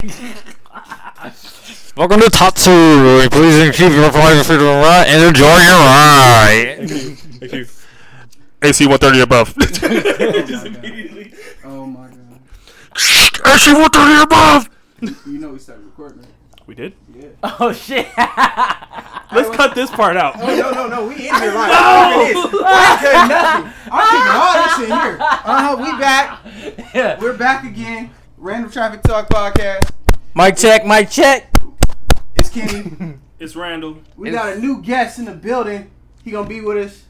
Welcome to Tatsu. Please keep your flight to the right and enjoy your ride. Thank you. AC 130 above. Just immediately. Oh my god. AC 130 above. You know we started recording. We did? Yeah. Oh shit! Let's cut this part out. Oh no no no, we in here live. No! I ain't cutting nothing. I'm keeping all this in here. Uh huh. We back. Yeah. We're back again. Random Traffic Talk Podcast. Mic check, mic check. It's Kenny. It's Randall. We got a new guest in the building. He gonna be with us.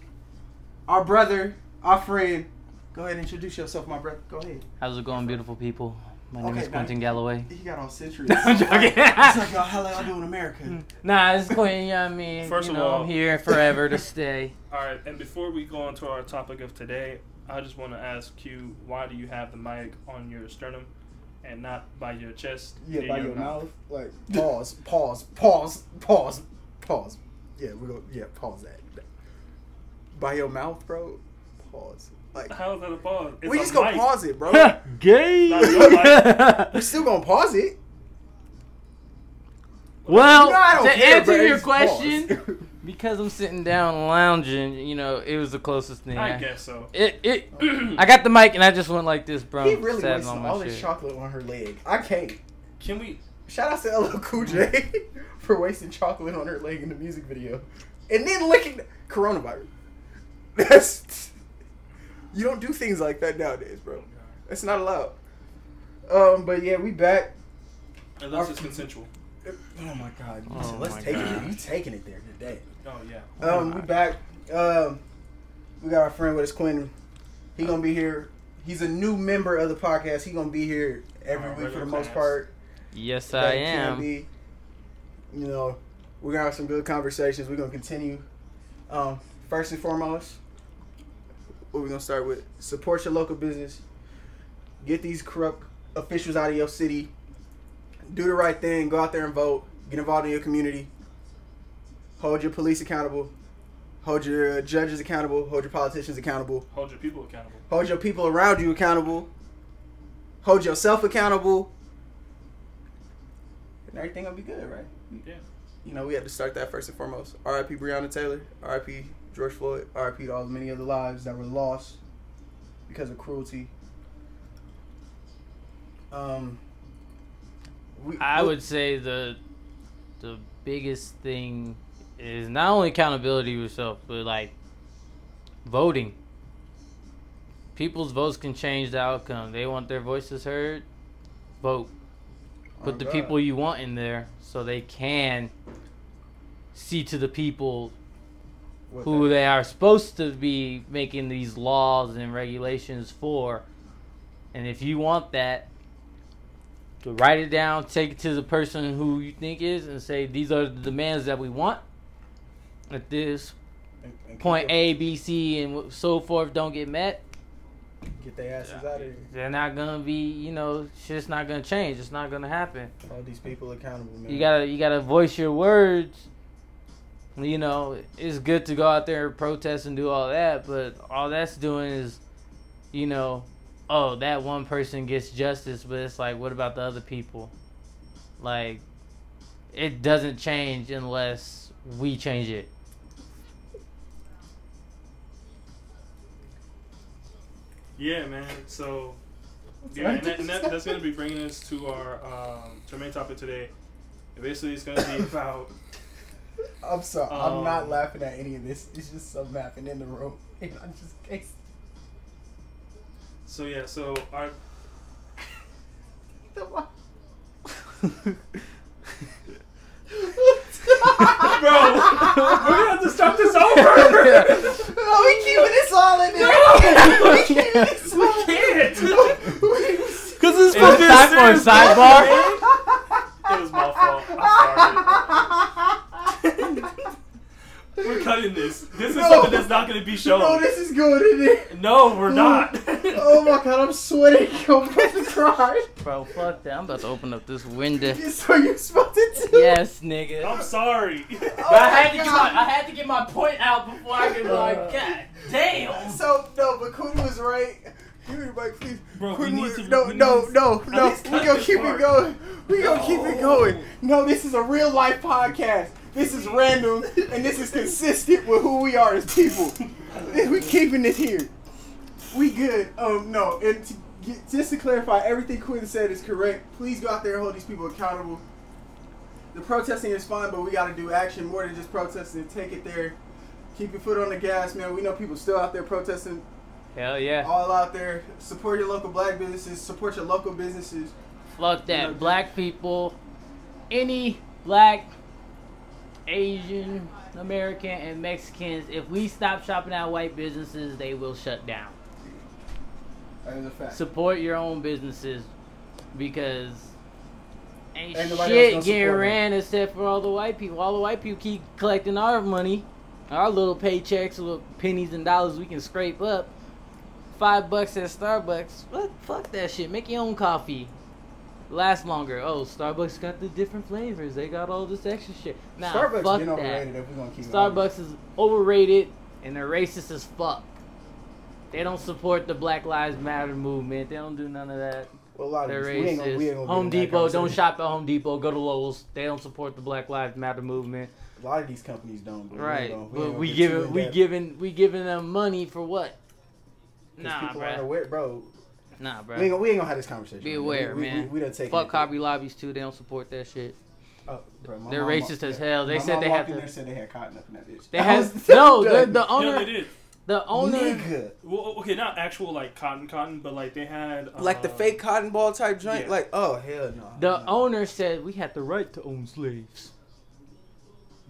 Our brother, our friend. Go ahead and introduce yourself, my brother. Go ahead. How's it going, beautiful people? My name Okay, is Quentin Galloway. He got all century. I'm joking. It's like y'all, how y'all do in America? Nah, it's Quentin. You know what I mean? First you of know, all- I'm here forever to stay. All right, and before we go on to our topic of today, I just want to ask you, why do you have the mic on your sternum and not by your chest? Yeah, by your mouth. Like pause, pause, pause, pause, pause. Yeah, we go. Yeah, pause that. By your mouth, bro. Pause. Like How is that a pause? It's we a just gonna mic. pause it, bro. Gay. Not your mic. we still gonna pause it. well, You know I don't to care, answer bro. your question, because I'm sitting down lounging, you know, it was the closest thing. I guess so. It it. I got the mic and I just went like this, bro. he really Sat wasted on my all this shit. chocolate on her leg. I can't. Can we? Shout out to LL Cool J for wasting chocolate on her leg in the music video, and then licking the coronavirus. That's you don't do things like that nowadays, bro. That's not allowed. Um, but yeah, we back. Unless Our- it's consensual. Oh my god, you, Oh let's my take God. it. You taking it there today? Oh yeah. Um, we back. Um, we got our friend with us, Quentin. He gonna be here. He's a new member of the podcast. He gonna be here every Our week for the regular most class. part. Yes, that I can am. Be. You know, we're gonna have some good conversations. We're gonna continue. Um, first and foremost, what we're gonna start with: support your local business. Get these corrupt officials out of your city. Do the right thing. Go out there and vote. Get involved in your community. Hold your police accountable. Hold your judges accountable. Hold your politicians accountable. Hold your people accountable. Hold your people around you accountable. Hold yourself accountable. And everything will be good, right? Yeah. You know, we had to start that first and foremost. R.I.P. Breonna Taylor. R.I.P. George Floyd. R.I.P. to all the many other lives that were lost because of cruelty. Um, we, I would say the the biggest thing is not only accountability yourself, but like voting. People's votes can change the outcome. They want their voices heard. Vote. Oh Put Oh, the God. people you want in there so they can see to the people what who they are supposed to be making these laws and regulations for. And if you want that, to write it down, take it to the person who you think is, and say these are the demands that we want. At this and- and point A, B, C, and so forth don't get met, Get their asses out of here. they're not gonna be. You know, shit's not gonna change. It's not gonna happen. Hold these people accountable, man. You gotta you gotta voice your words. You know, it's good to go out there and protest and do all that, but all that's doing is, you know, oh that one person gets justice, but it's like, what about the other people? Like, it doesn't change unless we change it. Yeah, man. So, yeah, and, that, and that, that's gonna be bringing us to our um, to our main topic today. And basically, it's gonna be about I'm sorry. Um, I'm not laughing at any of this. It's just something happening in the room. And I'm just. It's, so yeah. So our bro, we're gonna have to start this over. oh, we keeping this all in there. we keeping this all we can't. Because this Is it time for a sidebar? It was my fault. I started. We're cutting this. This is No. something that's not gonna be shown. No, this is going in there. No, we're not. Oh my god, I'm sweating. I'm about to cry. Bro, fuck that. I'm about to open up this window. So you supposed to do? Yes, nigga. I'm sorry. But I had to get my I had to get my point out before I could like, Uh, god damn. So no, but Kudu was right. Give me the mic, please. Bro, Quit we need to- no, we no, need to- no, at no. least We gonna this keep it going. We gonna keep it going. No, this is a real life podcast. This is random, and this is consistent with who we are as people. We keeping this here. We good. Um, no, and to get, just to clarify, everything Quinn said is correct. Please go out there and hold these people accountable. The protesting is fine, but we got to do action more than just protesting. Take it there. Keep your foot on the gas, man. We know people still out there protesting Hell yeah. all out there. Support your local black businesses. Support your local businesses. Fuck that. You know, black people, any black, Asian, American, and Mexicans, if we stop shopping at white businesses, they will shut down. That is a fact. Support your own businesses because ain't, Ain't shit getting ran except for all the white people. All the white people keep collecting our money, our little paychecks, little pennies and dollars we can scrape up. Five bucks at Starbucks. What? Fuck that shit. Make your own coffee. Last longer. Oh, Starbucks got the different flavors. They got all this extra shit. Nah, Starbucks fuck that. overrated if we're gonna keep it Starbucks is overrated and they're racist as fuck. They don't support the Black Lives Matter movement. They don't do none of that. Well, a lot of They're these, we ain't gonna, we ain't racist. gonna Home get in that Depot, don't shop at Home Depot. Go to Lowe's. They don't support the Black Lives Matter movement. A lot of these companies don't. Right. We But we gonna get too giving we giving we giving them money for what? Nah, people aren't aware, bro. Nah, We ain't, bro. gonna, we ain't gonna have this conversation. Be man. aware, we, man. We, we, we done taken Fuck it. Hobby Lobbies too. They don't support that shit. Oh, bro, They're mom racist walked- as hell. They my said they walked have to- there and said they had cotton up in that bitch. They I have was no. so The, done. the Yeah, owner. they did. The owner. Nigga. Well, okay, not actual like cotton, cotton, but like they had uh, Like the fake cotton ball type joint. yeah. Like, oh hell no. The no. owner said we had the right to own slaves.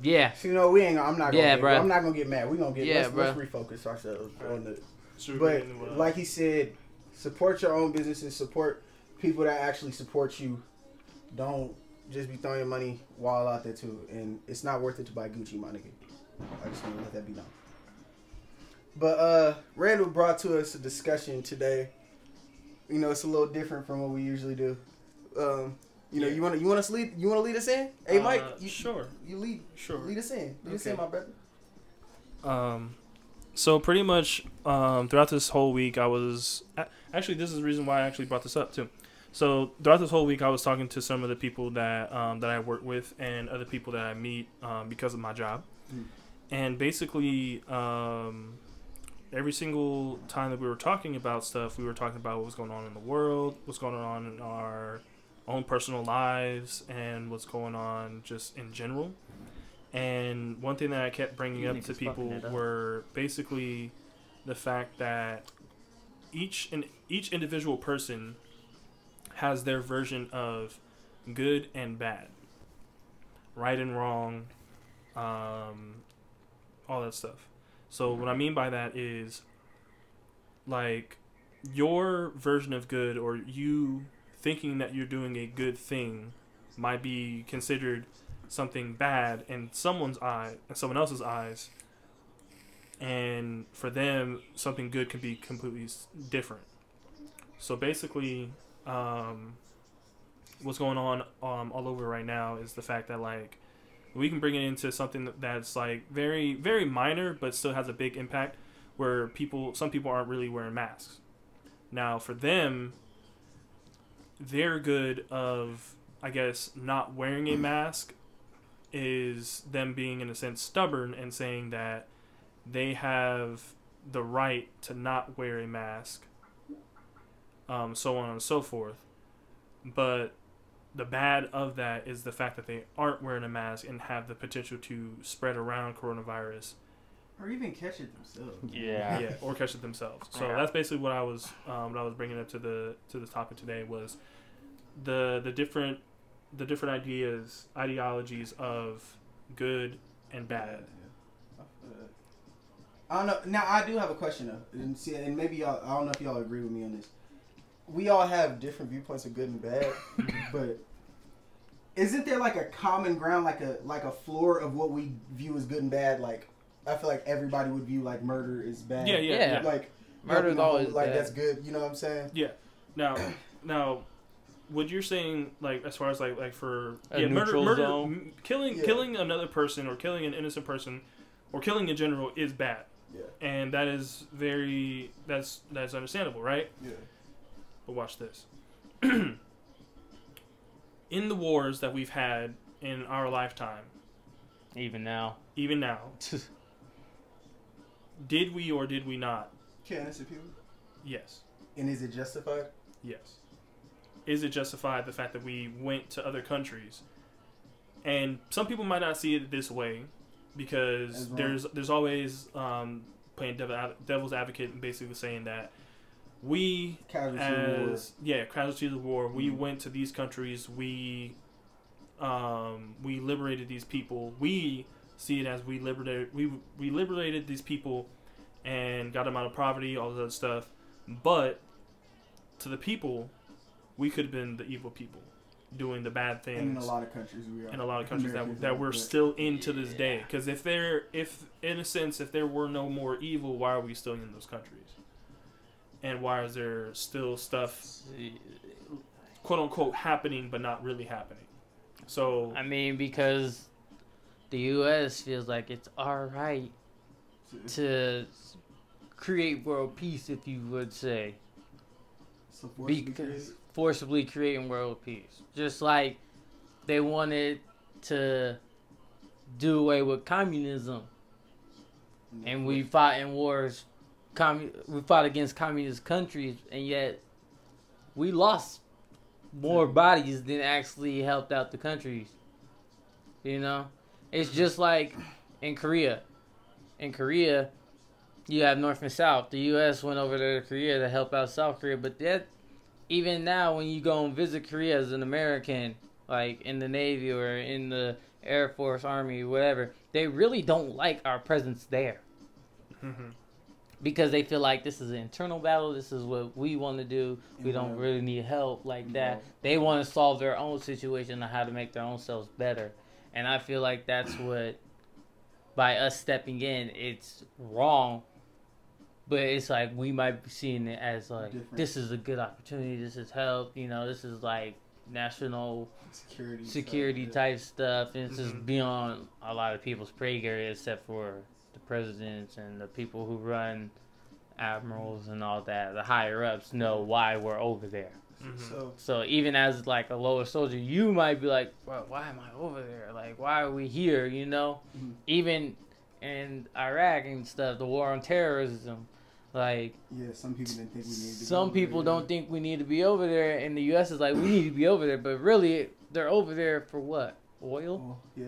Yeah. You know, we ain't. I'm not. Gonna Yeah, get, bruh. I'm not gonna get mad. We gonna get. Yeah, let's, let's refocus ourselves on the. Should But get into, uh, like he said, support your own businesses. Support people that actually support you. Don't just be throwing your money wild out there too. And it's not worth it to buy Gucci, my nigga. I just want to let that be known. But uh, Randall brought to us a discussion today. You know, it's a little different from what we usually do. Um, you know, Yeah. you want to you want us lead you want to lead us in? Hey, uh, Mike, you sure, you lead sure. lead us in. Lead us Okay. in, my brother. Um, so pretty much um, throughout this whole week, I was actually this is the reason why I actually brought this up too. So throughout this whole week, I was talking to some of the people that um, that I work with and other people that I meet um, because of my job, Mm. and basically um, every single time that we were talking about stuff, we were talking about what was going on in the world, what's going on in our own personal lives, and what's going on just in general. And one thing that I kept bringing You up to people up. were basically the fact that each and each individual person has their version of good and bad, right and wrong, um, all that stuff. So what I mean by that is like your version of good or you thinking that you're doing a good thing might be considered something bad in someone's eye in someone else's eyes and for them something good can be completely different. So basically um, what's going on um, all over right now is the fact that like we can bring it into something that's like very very minor but still has a big impact where people some people aren't really wearing masks. Now for them their good of i guess not wearing a mask is them being in a sense stubborn and saying that they have the right to not wear a mask um, so on and so forth but the bad of that is the fact that they aren't wearing a mask and have the potential to spread around coronavirus Or even catch it themselves. Yeah. yeah, or catch it themselves. So Yeah. that's basically what I was um, what I was bringing up to the to the topic today was the the different the different ideas ideologies of good and bad. I don't know. Now I do have a question though, and see, and maybe y'all. I don't know if y'all agree with me on this. We all have different viewpoints of good and bad, but isn't there like a common ground, like a like a floor of what we view as good and bad? Like I feel like everybody would view like murder is bad. Yeah, yeah, Yeah. yeah. Like murder you know, always like bad. that's good. You know what I'm saying? Yeah. Now, now, what you're saying, like as far as like like for A yeah, murder, murder, zone? m- killing Yeah. killing another person or killing an innocent person or killing in general is bad. Yeah. and that is very that's that's understandable, right? Yeah. But watch this. in the wars that we've had in our lifetime, Even now. even now, did we or did we not? Kill innocent people. Yes. And is it justified? Yes. Is it justified the fact that we went to other countries? And some people might not see it this way because wrong. there's there's always um, playing devil, devil's advocate and basically saying that we Casualty as yeah casualties of war we Mhm. went to these countries we um, we liberated these people we see it as we liberated we we liberated these people and got them out of poverty all that stuff but to the people we could have been the evil people doing the bad things And in a lot of countries we are. in a lot of countries that, Americans that are, we're still in to this day. Because if there, if in a sense, if there were no more evil, why are we still in those countries? And why is there still stuff, quote unquote, happening but not really happening? So I mean, because the U.S. feels like it's our right to create world peace, if you would say. So because created? Forcibly creating world peace. Just like they wanted to do away with communism, and we fought in wars. We fought against communist countries, and yet we lost more bodies than actually helped out the countries. You know, it's just like in Korea. In Korea, you have North and South. The U.S. went over there to Korea to help out South Korea, but that even now when you go and visit Korea as an American, like in the Navy or in the Air Force, Army, whatever, they really don't like our presence there mhm. because they feel like this is an internal battle. This is what we want to do. We don't really need help like that. They want to solve their own situation on how to make their own selves better. And I feel like that's what, by us stepping in, it's wrong. But it's like we might be seeing it as like Different. this is a good opportunity. This is help. You know, this is like national security security stuff, type stuff, and it's Mhm. just beyond a lot of people's pay grade, except for the presidents and the people who run admirals and all that. The higher ups know why we're over there. yeah. Mhm. So So even as like a lower soldier, you might be like, "Bro, why am I over there? Like, why are we here?" You know, Mhm. even in Iraq and stuff, the war on terrorism. Like yeah, some people didn't think we needed. To some go people there. don't think we need to be over there, and the U.S. is like, we need to be over there, but really, they're over there for what? Oil? Oh, yeah,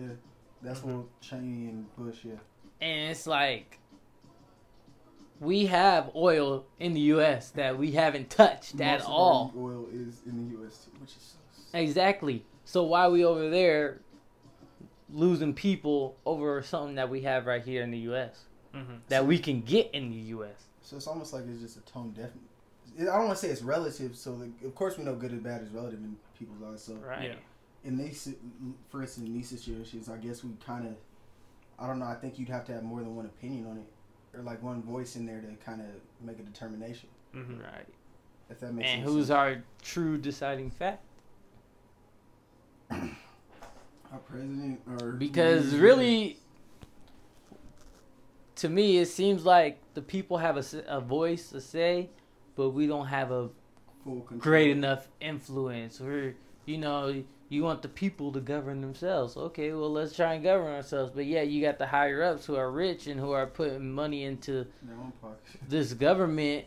that's Mhm. what Cheney and Bush. Yeah, And it's like we have oil in the U.S. that we haven't touched at Most of our all. Oil is in the U.S. too, which is so. Exactly. So why are we over there losing people over something that we have right here in the U.S. Mhm. that we can get in the U.S. So it's almost like it's just a tone deaf. I don't want to say it's relative. So like, of course we know good and bad is relative in people's eyes. So Right. Yeah. in these, si- for instance, in these situations, I guess we kind of, I don't know. I think you'd have to have more than one opinion on it, or like one voice in there to kind of make a determination. Mhm. Right. If that makes And any who's sense. our true deciding fact? our president or Because really, to me, it seems like the people have a voice, a say, but we don't have a full great enough influence. We're, you know, you want the people to govern themselves. Okay, well, let's try and govern ourselves. But yeah, you got the higher ups who are rich and who are putting money into their own pocket. this government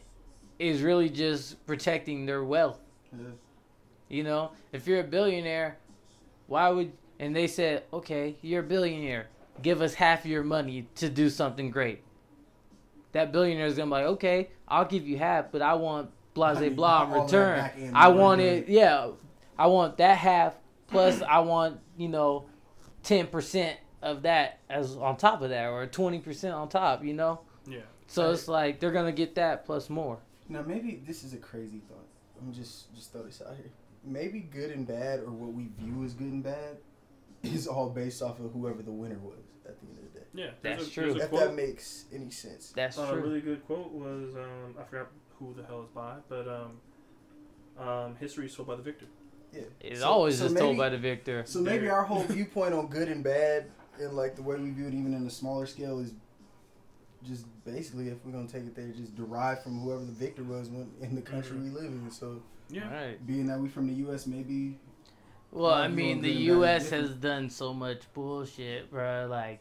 is really just protecting their wealth. Yeah. You know, if you're a billionaire, why would and they said, okay, you're a billionaire, give us half your money to do something great. That billionaire is gonna be like, okay, I'll give you half, but I want blase I mean, blah in return. I money. want it, yeah, I want that half plus I want you know, ten percent of that as on top of that, or twenty percent on top. You know, Yeah. so it's like they're gonna get that plus more. Now maybe this is a crazy thought. I'm just just throw this out here. Maybe good and bad, or what we view as good and bad, is all based off of whoever the winner was at the end of the day. Yeah. That's a, true. If quote. that makes any sense. That's Uh, true. A really good quote was um, I forgot who the hell is by, but um, um, history is told by the victor. Yeah. It's So- always so just maybe- told by the victor. So maybe There- our whole viewpoint on good and bad, and like the way we view it, even in a smaller scale, is just basically, if we're gonna take it there, just derived from whoever the victor was when, in the country we live in. So, Yeah. Right. being that we from the U.S., maybe Well, Well, I mean, the good and bad U.S. has done so much bullshit, bro. Like,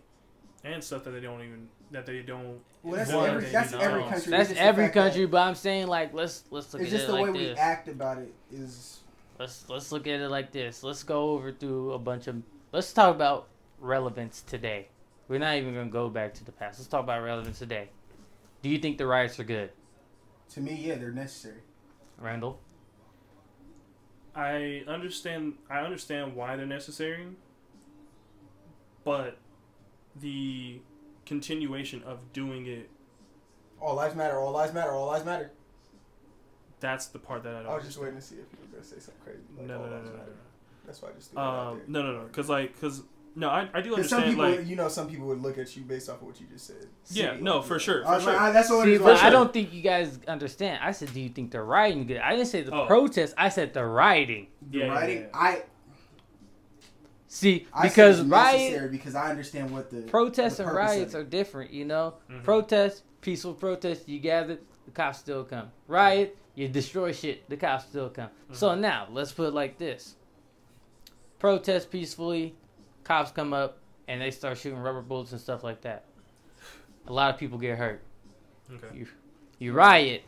And stuff that they don't even that they don't. well, that's want every to that's every known. country. that's It's just the every fact that country, but I'm saying like, let's let's look It's at just it the way like we this. act about it is Let's let's look at it like this. Let's go over through a bunch of. Let's talk about relevance today. We're not even gonna go back to the past. Let's talk about relevance today. Do you think the riots are good, to me, yeah, they're necessary. Randall? I understand. I understand why they're necessary, but the continuation of doing it. All lives matter. All lives matter. All lives matter. That's the part that I don't. I was just waiting to see if you were gonna say something crazy. Like, No, no, no, no, no. That's why I just Um, there. no, no, no. Because like, because no, I, I do 'Cause some people, Like, you know, some people would look at you based off of what you just said. yeah, no, for sure, for I sure. I- that's what See, but was. I don't think you guys understand. I said, do you think the rioting good? I didn't say the Oh. protest. I said the rioting. The Yeah, yeah, writing, yeah. I See, because it's riot, because I understand what the protests the and riots are different. You know, Mhm. protest, peaceful protest, you gather, the cops still come. Riot, you destroy shit, the cops still come. So Mhm. now let's put it like this: protest peacefully, cops come up and they start shooting rubber bullets and stuff like that. A lot of people get hurt. okay. You riot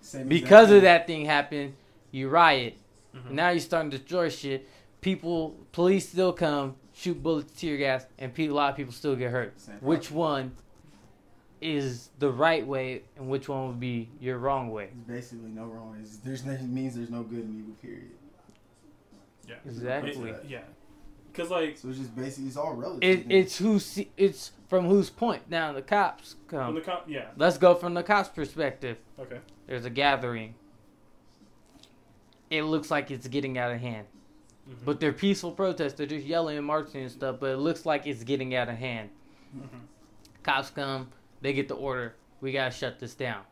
Same because thing. of that thing happened. You riot. Mhm. Now you're starting to destroy shit. People, police still come, shoot bullets, tear gas, and pe- a lot of people still get hurt. Same Which one is the right way, and which one would be your wrong way? It's basically no wrong. It's, there's no, it means there's no good and evil. Period. Yeah. Exactly. It- yeah. Because like So it's just basically it's all relative. It, it's who see, it's from whose point. Now the cops come. from come. the cop. Yeah. Let's go from the cops' perspective. Okay. There's a gathering. It looks like it's getting out of hand. Mhm. But they're peaceful protests. They're just yelling and marching and stuff. But it looks like it's getting out of hand. Mhm. Cops come. They get the order. We gotta shut this down.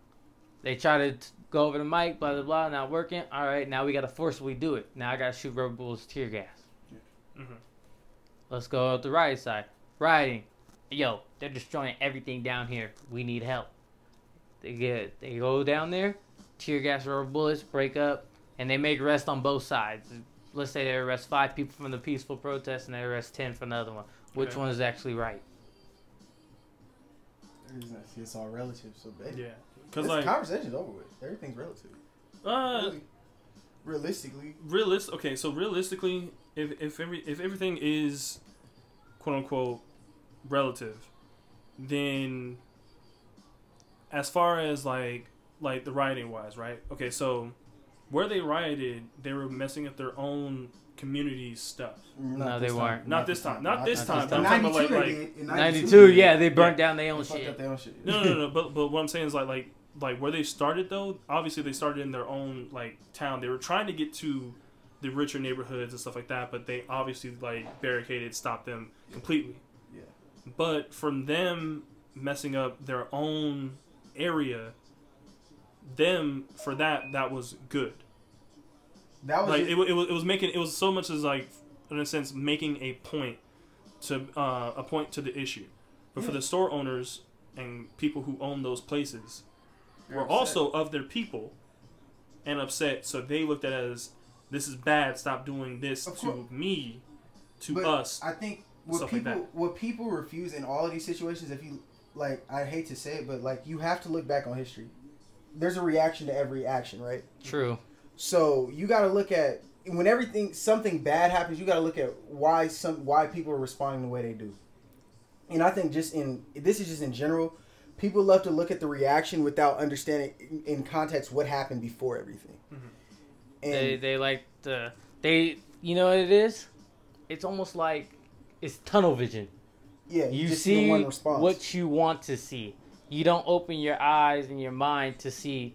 They try to t- go over the mic. Blah blah blah. Not working. All right. Now we gotta forcibly do it. Now I gotta shoot rubber bullets, tear gas. Mhm. Let's go out the right side. Rioting. Yo, they're destroying everything down here. We need help. They get they go down there, tear gas rubber bullets, break up, and they make arrests on both sides. Let's say they arrest five people from the peaceful protest and they arrest ten from the other one. Which Okay. one is actually right? It's, it's all relative. So basically, Yeah. Because this like conversation's over with. Everything's relative. uh Really. Realistically, realist. Okay, so realistically, if if every if everything is quote unquote relative, then as far as like like the rioting wise, right? Okay, so where they rioted, they were messing up their own community stuff. Mm-hmm. No, they weren't. Not this time. Not this time. In I'm talking about, 92, like- they like- did. In 92, they yeah, they burnt Yeah. down their They own up shit. their own shit. No, no, no, no. But but what I'm saying is like like like where they started though. Obviously, they started in their own like town. They were trying to get to the richer neighborhoods and stuff like that, but they obviously like barricaded, stopped them completely. Yeah. But from them messing up their own area, them for that that was good. That was Like just- it, it was it was making it was so much as like in a sense making a point to uh, a point to the issue. But for the store owners and people who own those places they're were upset. also of their people and upset. So they looked at it as this is bad. Stop doing this Of to course. me, to But us. I think what Stuff like people that. what people refuse in all of these situations, if you like, I hate to say it, but like you have to look back on history. There's a reaction to every action, right? True. So you got to look at when everything something bad happens. You got to look at why some why people are responding the way they do. And I think just in this is just in general, people love to look at the reaction without understanding in, in context what happened before everything. Mhm. And they they like the they you know what it is? It's almost like it's tunnel vision. yeah, You, just see what you want to see. You don't open your eyes and your mind to see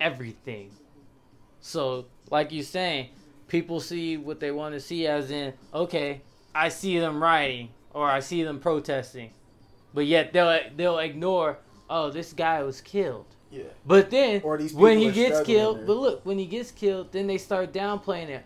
everything. So, like you're saying, people see what they want to see as in, okay, I see them rioting or I see them protesting. But yet they'll they'll ignore, oh, this guy was killed. Yeah. But then Or these when he gets killed, there. but look, when he gets killed, then they start downplaying it.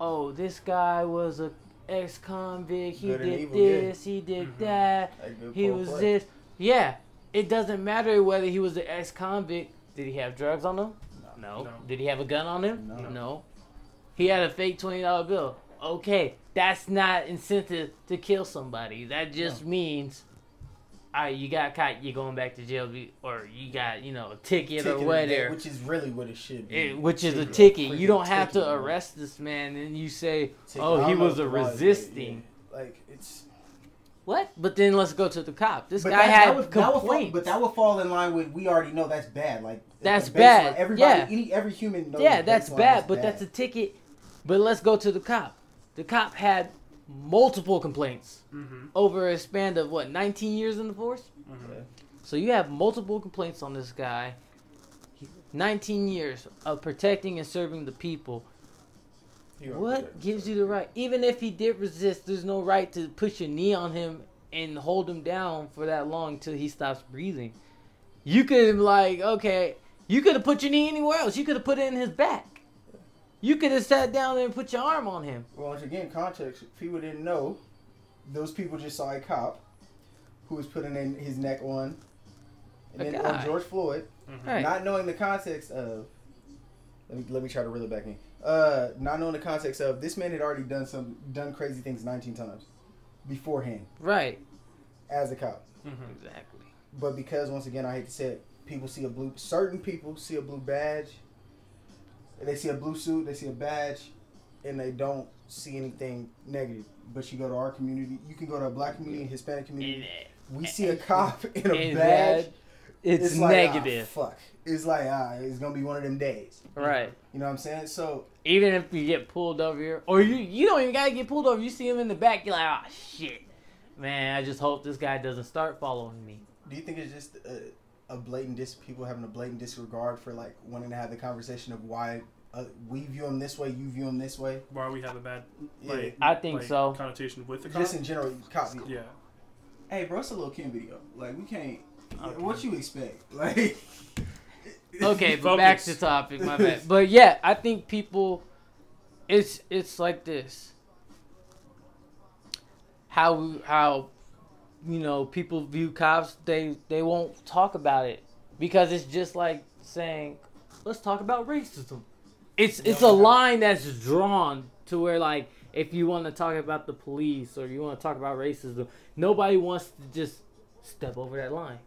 Oh, this guy was a ex-convict. He Good did evil, yeah. this. He did Mhm. that. He was play. this. Yeah, it doesn't matter whether he was an ex-convict. Did he have drugs on him? No. No. Did he have a gun on him? No. He had a fake twenty dollar bill. Okay, that's not incentive to kill somebody. That just means, all right, you got caught. You're going back to jail, or you got you know a ticket, Ticket or whatever. which is really what it should be. It- which is a Ticket. You don't have ticket, to arrest this man, and you say, Ticket. "Oh, he was a resisting." yeah. Like it's. What? But then let's go to the cop. This But guy had that would, that would fall, complaints. but that would fall in line with we already know that's bad. Like That's bad, Everybody, yeah. any, every human knows. yeah, that's bad, but that's a ticket. But let's go to the cop. The cop had multiple complaints Mm-hmm. over a span of what, 19 years in the force? Mm-hmm. So you have multiple complaints on this guy. 19 years of protecting and serving the people. What correct. gives you the right? Even if he did resist, there's no right to push your knee on him and hold him down for that long till he stops breathing. You could have like, okay, you could have put your knee anywhere else. You could have put it in his back. You could have sat down there and put your arm on him. Well, once again, context. People didn't know. Those people just saw a cop who was putting in his neck on, and A then guy. on George Floyd, Mm-hmm. Right. not knowing the context of. Let me let me try to reel it back in. Uh, not knowing the context of this man had already done some done crazy things 19 times beforehand Right. as a cop. Mm-hmm. Exactly. But because once again, I hate to say it, people see a blue. Certain people see a blue badge. They see a blue suit. They see a badge, and they don't see anything negative. But you go to our community. You can go to a black community, Hispanic community. We see a cop in a and badge. that- it's, like, ah, negative. fuck. It's like ah, it's gonna be one of them days. Right. You know what I'm saying? So Even if you get pulled over here, or you you don't even gotta get pulled over. You see him in the back, you're like, ah, shit, man. I just hope this guy doesn't start following me. do you think it's just a, a blatant dis people having a blatant disregard for like wanting to have the conversation of why uh, we view them this way, you view them this way? Why we have a bad Yeah. like, I think like, so. connotation with the cop? Just in general, cop. yeah. Hey, bro, it's a little Kim video. Like, we can't. Okay. What you expect? Like. Okay, but back Focus. to topic, my bad. But yeah, I think people, it's it's like this. How how, you know, people view cops, they they won't talk about it. Because it's just like saying, let's talk about racism. It's it's a line that's drawn to where like if you want to talk about the police or you want to talk about racism, nobody wants to just step over that line.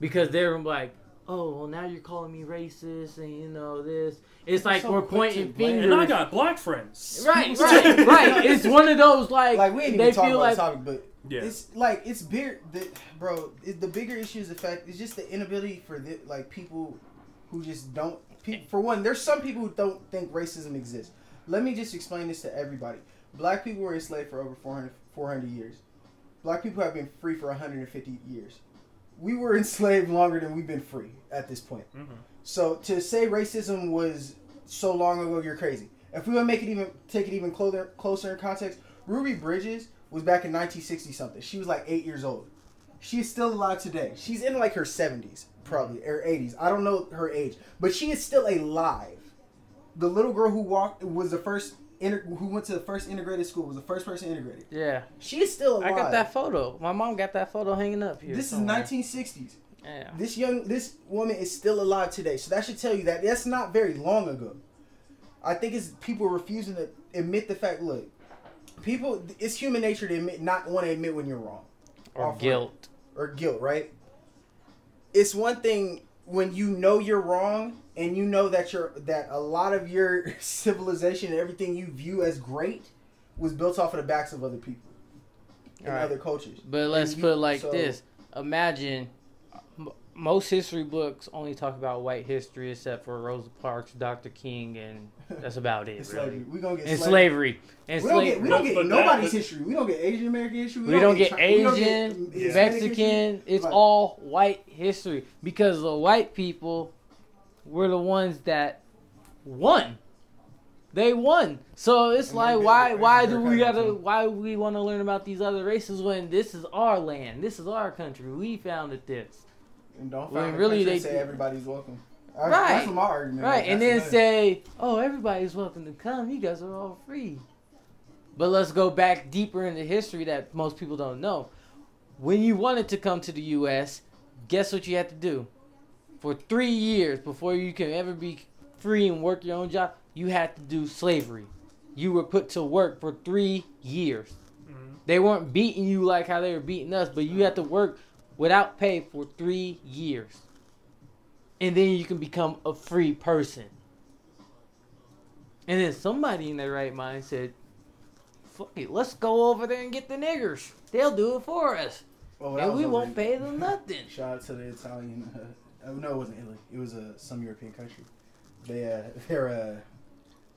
Because they're like, oh, well now you're calling me racist and you know this. It's like so we're pointing fingers. And I got black friends. right, right, right. It's one of those like, Like, we ain't they even talking about like the topic, but Yeah. it's like, it's bigger. The, bro, it, the bigger issue is the fact, it's just the inability for, the, like, people who just don't. Pe- for one, there's some people who don't think racism exists. Let me just explain this to everybody. Black people were enslaved for over 400, 400 years. Black people have been free for 150 years. We were enslaved longer than we've been free at this point. Mm-hmm. So to say racism was so long ago, you're crazy. If we want to make it even take it even closer closer in context, Ruby Bridges was back in 1960 something. She was like eight years old. She's still alive today. She's in like her 70s probably or 80s. I don't know her age, but she is still alive. The little girl who walked was the first inter- who went to the first integrated school was the first person integrated. yeah. She's still I got that photo. My mom got that photo hanging up here. This is 1960s. Yeah. This young, this woman is still alive today. So that should tell you that that's not very long ago. I think it's people refusing to admit the fact. Look, people, it's human nature to admit, not want to admit when you're wrong Or guilt. or guilt, right? It's one thing when you know you're wrong and you know that you're that a lot of your civilization and everything you view as great was built off of the backs of other people and Right. other cultures. But let's you- put it like so- this: Imagine m- most history books only talk about white history, except for Rosa Parks, Dr. King, and that's about it. Really. We gonna get And slavery. slavery. And We don't get, slavery. we don't get But that- nobody's but- history. We don't get Asian American history. We don't get Chi- we don't Asian, get Mexican. history. It's Like, all white history because the white people were the ones that won. They won. So it's like why why do we gotta why we want to learn about these other races when this is our land, this is our country, we founded this. And don't When find really really they say everybody's welcome. That's, Right. That's my argument. Right, is. and then another- say, "Oh, everybody's welcome to come. You guys are all free." But let's go back deeper into history that most people don't know. When you wanted to come to the U.S., guess what you had to do? For three years before you can ever be free and work your own job, you had to do slavery. You were put to work for three years. Mhm. They weren't beating you like how they were beating us, but you had to work without pay for three years. And then you can become a free person. And then somebody in their right mind said, fuck it, let's go over there and get the niggers. They'll do it for us. Oh, and we won't in- pay them nothing. Shout out to the Italian. Uh, oh, no, it wasn't Italy. It was uh, some European country. They uh, they're uh,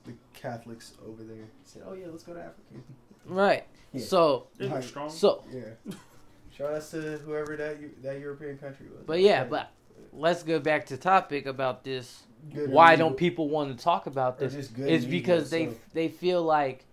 the Catholics over there said, "Oh yeah, let's go to Africa." Right. Yeah. So, They look Right. strong. so, Yeah. Shout out to whoever that that European country was. but yeah, but let's go back to topic about this. Good Why don't people want to talk about this? It's because they so- they feel like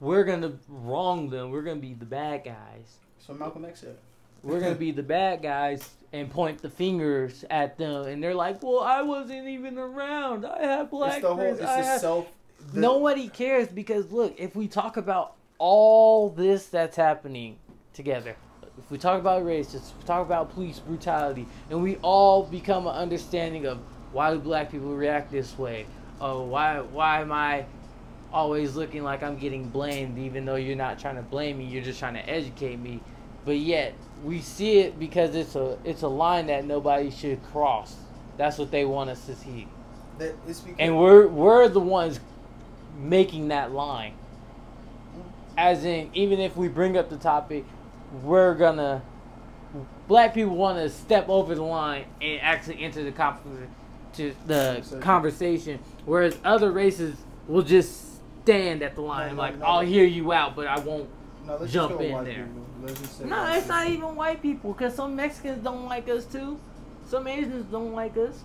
we're gonna wrong them. We're gonna be the bad guys. So Malcolm X said. We're gonna be the bad guys and point the fingers at them, and they're like, "Well, I wasn't even around. I have black It's the whole. It's I have-" self. The, Nobody cares because look, if we talk about all this that's happening together, if we talk about race, if we talk about police brutality, and we all become an understanding of why do black people react this way, or why why am I always looking like I'm getting blamed, even though you're not trying to blame me, you're just trying to educate me, but yet we see it because it's a it's a line that nobody should cross. That's what they want us to see and we're we're the ones making that line. As in, even if we bring up the topic, we're gonna black people want to step over the line and actually enter the con- to the Conversation. conversation, whereas other races will just stand at the line No, no, like no. I'll hear you out, but I won't. no, let's jump just in there. people. Let's just say No, white it's not even white people, because some Mexicans don't like us too. Some Asians don't like us.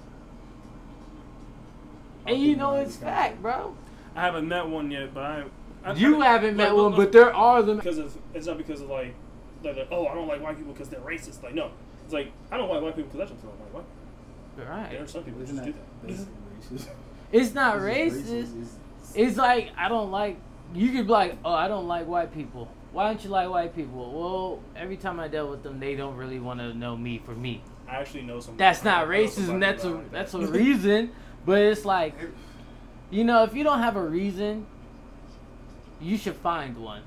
And you know it's fact, bro. I haven't met one yet, but I. I You I- haven't met like, one, but there are them. because of it's not because of like, like, like, oh I don't like white people because they're racist. Like no, it's like I don't like white people because I just don't like white. people. There are some people who Isn't just do that that. racist? It's not It's racist. just It's- It's like I don't like. You could be like, oh, I don't like white people. Why don't you like white people? Well, every time I dealt with them, they don't really want to know me for me. I actually know some. That's not know racism. That's a like that's a reason. But it's like, you know, if you don't have a reason, you should find one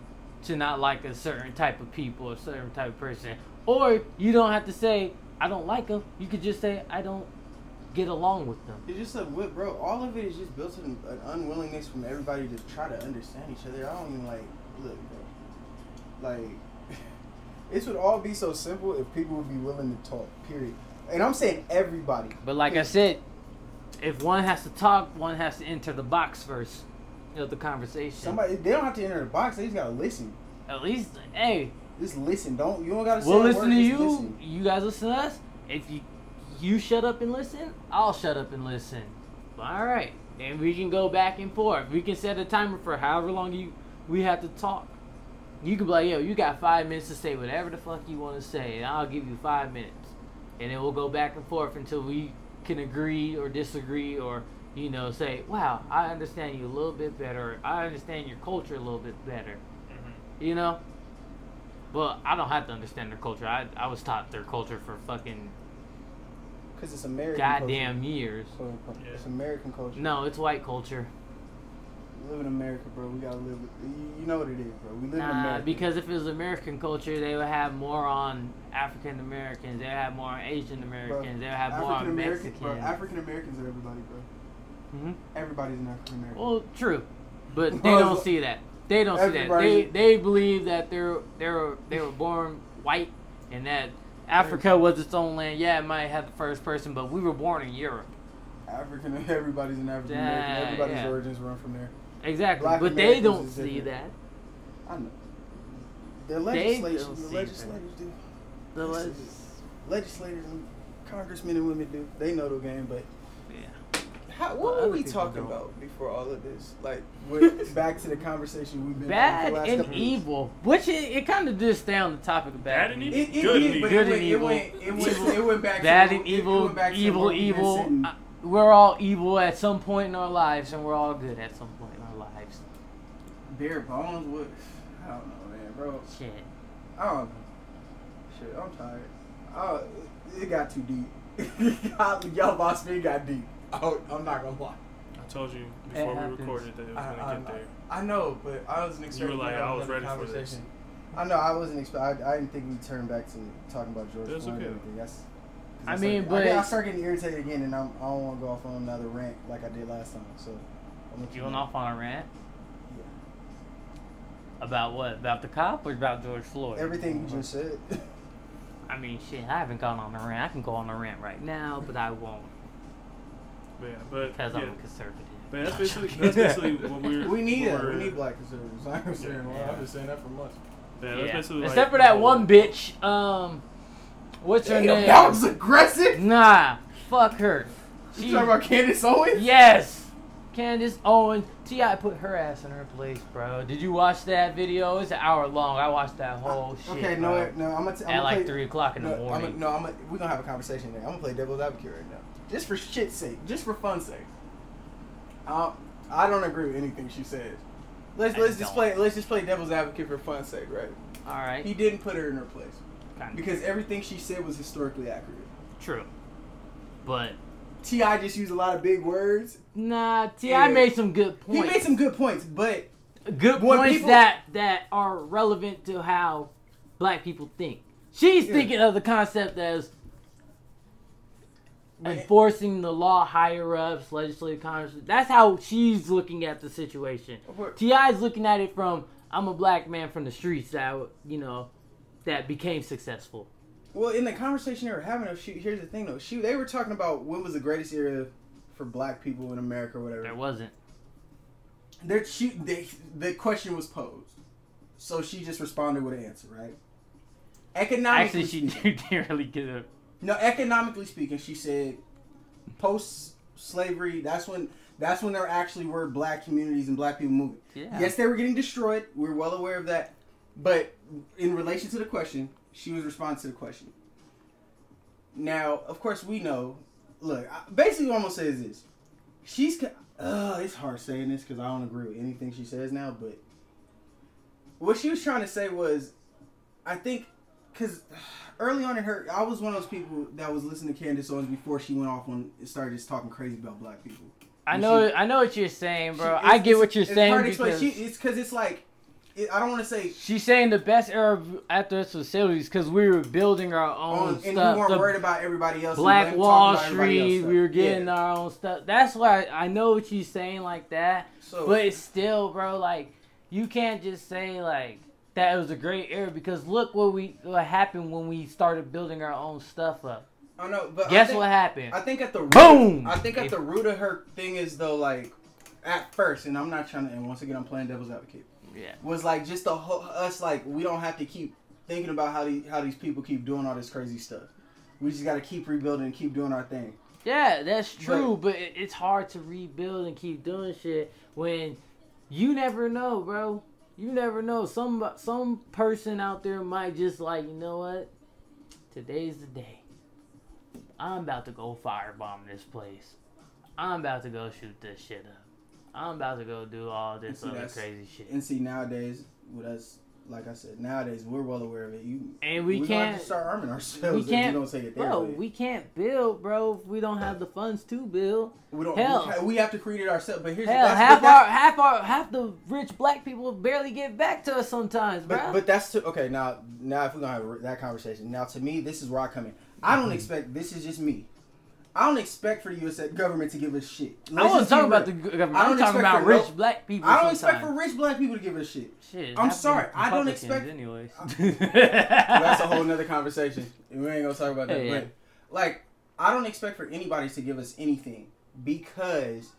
to not like a certain type of people, a certain type of person. Or you don't have to say I don't like them. You could just say I don't get along with them. It's just a whip, bro. All of it is just built on an unwillingness from everybody to try to understand each other. I don't even like look, bro. Like, this would all be so simple if people would be willing to talk. Period. And I'm saying everybody. But like I said, if one has to talk, one has to enter the box first of the conversation. Somebody they don't have to enter the box. They just gotta listen. At least, hey, Just listen. Don't you don't gotta say we'll listen word, to you. listen. You guys listen to us. If you you shut up and listen, I'll shut up and listen. All right, and we can go back and forth. We can set a timer for however long you we have to talk. You can be like, yo, you got five minutes to say whatever the fuck you want to say, and I'll give you five minutes, and then we'll go back and forth until we can agree or disagree, or you know, say, wow, I understand you a little bit better. I understand your culture a little bit better. Mhm. You know? But I don't have to understand their culture. I, I was taught their culture for fucking Cause it's American. goddamn years. Culture. Yeah. It's American culture. No, it's white culture. We live in America, bro. We gotta live. With, you- you know what it is, bro. We live in Nah, America. because if it was American culture, they would have more on African Americans. They would have more on Asian Americans. They would have more on American, Mexicans. African Americans are everybody, bro. Mhm. Everybody's an African American. Well, true, but they don't see that. They don't see that. They they believe that they're they were they were born white and that Africa was its own land. Yeah, it might have the first person, but we were born in Europe. African, everybody's an African American. Yeah, Everybody's yeah. origins run from there. Exactly, Black but they don't see different. that. I know. The They legislation, don't the see legislators do. The This les- is- Legislators and congressmen and women do. They know the game, but yeah. How, what were we talking about before all of this? Like, with, back to the conversation we've been Bad the last and couple weeks. evil, which it, it kind of just stay on the topic of bad, Bad and evil. evil? It, it Good did, and evil. it Good went, and it went, it went, it went back Bad to and it- it evil, went back to evil, we've been evil. sitting- Uh, we're all evil at some point in our lives, and we're all good at some point in our lives. bare bones. What? I don't know, man, bro. Shit. I don't know. Shit, I'm tired. Oh, it got too deep. Y'all lost me got deep. Oh, I'm not gonna lie. I told you before we recorded that it was I, gonna I, get there. I know, but I wasn't expecting. like, to have I was another ready for this. I know I wasn't expect. I, I didn't think we'd turn back to talking about George That's Floyd okay. and everything. That's. 'cause I mean, like- but- I, I start getting irritated again, and I'm, I don't want to go off on another rant like I did last time. So. I'm gonna You keep went off on a rant Yeah. about what? About the cop or about George Floyd? Everything you just said. I mean, shit. I haven't gone on a rant. I can go on a rant right now, but I won't But yeah, but because yeah, I'm a conservative. but that's basically that's basically what we're. we need what it. We need black conservatives. I'm saying, well, Yeah. I've been saying that for months. Yeah, that's Yeah. basically Except like for that whole- one bitch. Um, what's her Damn, name? that was aggressive. Nah, fuck her. You talking about Candace Owens? Yes. Candace Owen. T.I. put her ass in her place, bro. Did you watch that video? It's an hour long. I watched that whole shit. Okay, no, bro. no, I'm gonna. T- I'm At gonna like play, 3 o'clock in no, the I'm morning. gonna, no, I'm gonna, we're gonna have a conversation there. I'm gonna play devil's advocate right now, just for shit's sake, just for fun's sake. Uh, I don't agree with anything she says. Let's I let's just don't. play let's just play devil's advocate for fun's sake, right? Alright. He didn't put her in her place Kinda because everything she said was historically accurate. true. But, T.I. just used a lot of big words. nah, T.I. Yeah. made some good points. He made some good points, but good points people- that, that are relevant to how black people think. She's Yeah. thinking of the concept as I- enforcing the law higher ups, legislative Congress. That's how she's looking at the situation. T.I. is looking at it from I'm a black man from the streets that you know that became successful. Well, in the conversation they were having, she, here's the thing though. She they were talking about when was the greatest era for black people in America or whatever. There wasn't. There, she, they, the question was posed, so she just responded with an answer, right? Economically, Actually, she didn't really get a. no, economically speaking, she said, post slavery, that's when that's when there actually were black communities and black people moving. Yeah. Yes, they were getting destroyed. We're well aware of that. But in relation to the question, she was responding to the question. Now, of course, we know. Look, basically, what I'm gonna say is this: she's. Uh, it's hard saying this because I don't agree with anything she says now. But what she was trying to say was, I think, because early on in her, I was one of those people that was listening to Candace Owens before she went off on started just talking crazy about black people. I And know. she- I know what you're saying, bro. She- I get what you're it's saying hard because She, it's because it's like, I don't want to say she's saying the best era of- after us facilities because we were building our own on, and stuff. we weren't The worried about everybody else. and Black blame- Wall talking about everybody else Street, we were getting Yeah. our own stuff. That's why I know what she's saying like that. So, But it's still, bro, like you can't just say like that it was a great era because look what we what happened when we started building our own stuff up. I know, but Guess think, what happened? I think at the root, Boom! I think at the root of her thing is though, like at first, and I'm not trying to. And once again, I'm playing devil's advocate. yeah. Was like just the whole, us like we don't have to keep thinking about how these how these people keep doing all this crazy stuff. We just got to keep rebuilding and keep doing our thing. Yeah, that's true, but, it, it's hard to rebuild and keep doing shit when you never know, bro. You never know. Some some person out there might just like, you know what? Today's the day. I'm about to go firebomb this place. I'm about to go shoot this shit up. I'm about to go do all this See, other crazy shit. And see nowadays with us, like I said, nowadays we're well aware of it. You And we have can't to start arming ourselves. we can't- we don't take it there. Bro, we can't build, bro, if we don't have the funds to build. we don't. hell. We, we have to create it ourselves. But here's Hell, that's, half our half our half the rich black people barely get back to us sometimes, bro. But, but that's to, okay. Now, now if we're gonna have that conversation, now to me, this is where I come in. I Mm-hmm. don't expect. This is just me. I don't expect for the U.S. government to give us shit. I Let's wasn't just be talking about the government. I I'm don't talking about rich no- black people. I don't expect for rich black people to give us shit. Shit, I'm sorry, I don't expect- Anyways, That's a whole nother conversation. We ain't gonna talk about that. Yeah, yeah. But like, I don't expect for anybody to give us anything because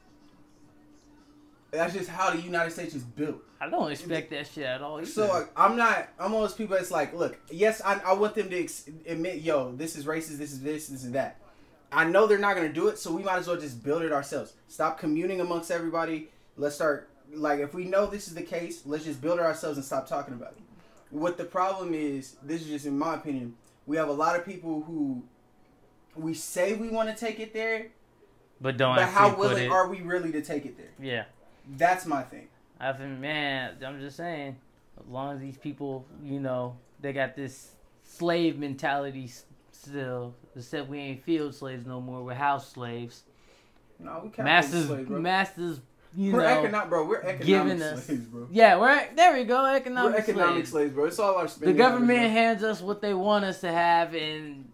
that's just how the United States is built. I don't expect that shit at all. Either. So like, I'm not. I'm one of those people that's like, look, yes, I, I want them to ex- admit, yo, this is racist, this is this, this is that. I know they're not gonna do it, so we might as well just build it ourselves. Stop communing amongst everybody. Let's start like if we know this is the case, let's just build it ourselves and stop talking about it. What the problem is, this is just in my opinion, we have a lot of people who we say we want to take it there, but don't but how willing it. are we really to take it there? yeah, That's my thing. I think, man, I'm just saying, as long as these people, you know, they got this slave mentality still, except we ain't field slaves no more. We're house slaves. No, we capitalist Masters, slaves, bro. masters. You we're know, economic, bro. We're economic us- slaves, bro. yeah, we're there. We go, economic, We're economic slaves. slaves, bro. It's all our spending. The government habits, hands us what they want us to have, and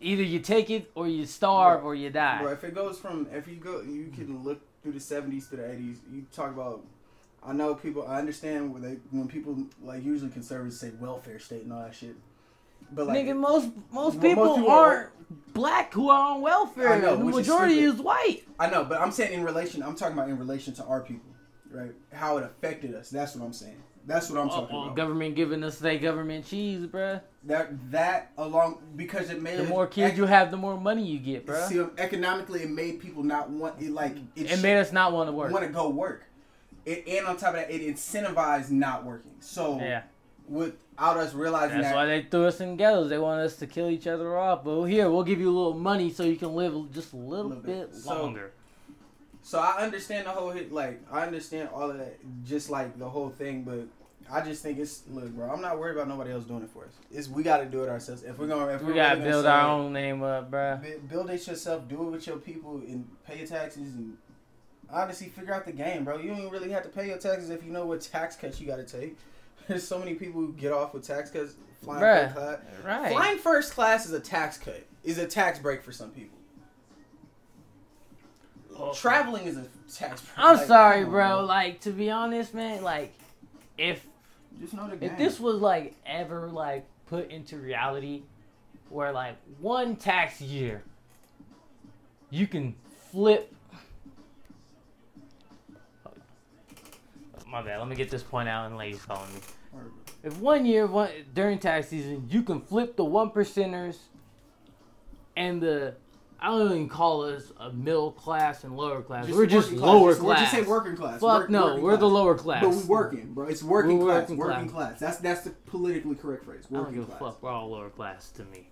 either you take it or you starve or you die. bro. Bro, if it goes from if you go, you can look through the seventies to the eighties. You talk about. I know people. I understand when they when people like usually conservatives say welfare state and all that shit. But like, Nigga, most most Well, most people people are- aren't black who are on welfare. I know, the which is majority is white. I know, but I'm saying in relation. I'm talking about in relation to our people, right? How it affected us. That's what I'm saying. That's what I'm Oh, talking oh, about. government giving us their government cheese, bruh. that that along because it made The more kids ec- you have, the more money you get, bruh. See, economically, it made people not want it. Like it, It made us not want to work. want to go work. It, and on top of that, it incentivized not working. So Yeah, without us realizing that's that, why they threw us in ghettos. They wanted us to kill each other off. But here, we'll give you a little money so you can live just a little, Little bit. bit longer. So I understand the whole hit. Like I understand all of that, just like the whole thing. But I just think it's look, bro. I'm not worried about nobody else doing it for us. It's we got to do it ourselves. If we're gonna, if we we're gotta really build our it, own name up, bro. Build it yourself. Do it with your people and pay your taxes and honestly figure out the game, bro. You don't really have to pay your taxes if you know what tax cuts you got to take. There's so many people who get off with tax cuts. Flying Bruh. first class. Right. Flying first class is a tax cut. Is a tax break for some people. Oh. Traveling is a tax break. I'm Like, sorry, come on, bro. Like to be honest, man. Like if Just know the game. if this was like ever like put into reality where like one tax year you can flip my bad let me get this point out and ladies calling me if one year one during tax season you can flip the one percenters and the I don't even call us a middle class and lower class. we're just working lower Just- class. We're just say working class. Fuck Work- no, we're the lower class. But we're working, bro. It's working class. working Working class. class. That's that's the politically correct phrase. I don't Working give a class. fuck. We're all lower class to me.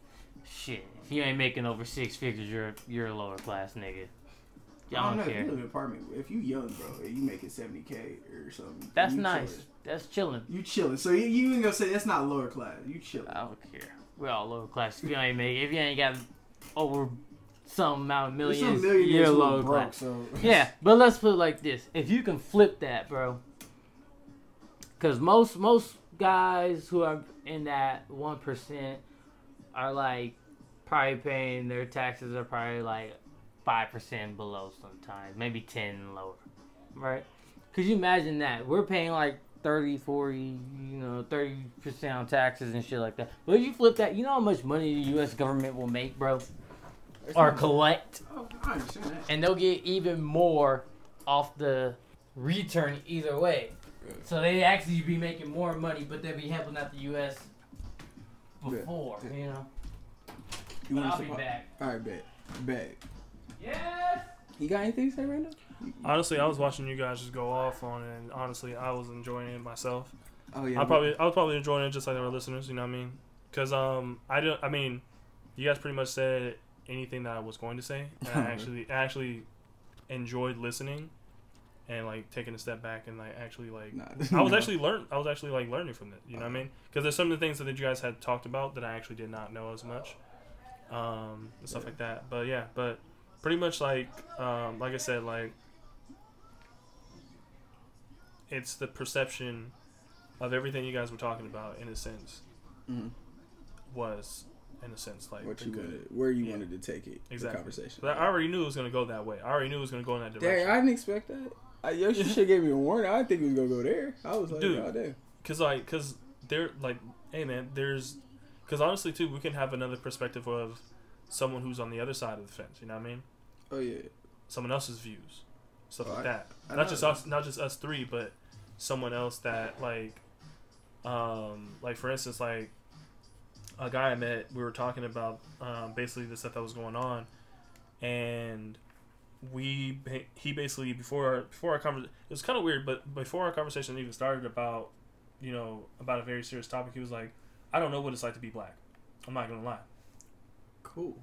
Shit. If you ain't making over six figures, you're you're a lower class nigga. I Y'all don't don't know. You live in an apartment. If you young, bro, and you making seventy k or something. That's nice. chilling. That's chilling. You chilling. So you, you ain't gonna say that's not lower class. You chilling. I don't care. We're all lower class. If you ain't make, if you ain't got over some amount of millions, millionaires you're lower broke. class. So Yeah, but let's put it like this: if you can flip that, bro, because most most guys who are in that one percent are like probably paying their taxes are probably like five percent below sometimes, maybe ten lower, right? Could you imagine that we're paying like 30, 40, you know, thirty percent on taxes and shit like that? But if you flip that, you know how much money the U.S. government will make, bro, or collect Oh, I understand that. and they'll get even more off the return either way. So they actually be making more money, but they'll be helping out the U.S. before, you know. You But I'll be back. All right, bet, bet. Yes. You got anything to say now? Honestly, I was watching you guys just go off on it, and honestly, I was enjoying it myself. Oh yeah. I probably, I was probably enjoying it just like our listeners. You know what I mean? Because um, I don't. I mean, you guys pretty much said anything that I was going to say, and I actually, I actually enjoyed listening, and like taking a step back and like actually like Nah. I was actually learn. I was actually like learning from it. You know what I mean? Because there's some of the things that you guys had talked about that I actually did not know as much, um, and stuff like that. But yeah, but pretty much like, um, like I said, like it's the perception of everything you guys were talking about in a sense Mhm. was in a sense like what you good. wanted, where you Yeah. wanted to take it, Exactly. the conversation. But I already knew it was gonna go that way. I already knew it was gonna go in that Dang, direction. I didn't expect that. I, yo, should gave me a warning. I didn't think it was gonna go there. I was like, Dude. oh damn. Cause like, cause they're like, hey man, there's, cause honestly too, we can have another perspective of someone who's on the other side of the fence. You know what I mean? Oh yeah. Someone else's views, stuff like I- that. I not just that. us, not just us three, but someone else that like, um, like for instance, like a guy I met, we were talking about um, basically the stuff that was going on, and we he basically before our, before our conversation it was kind of weird, but before our conversation even started about you know about a very serious topic, he was like, "I don't know what it's like to be black. I'm not gonna lie. Cool.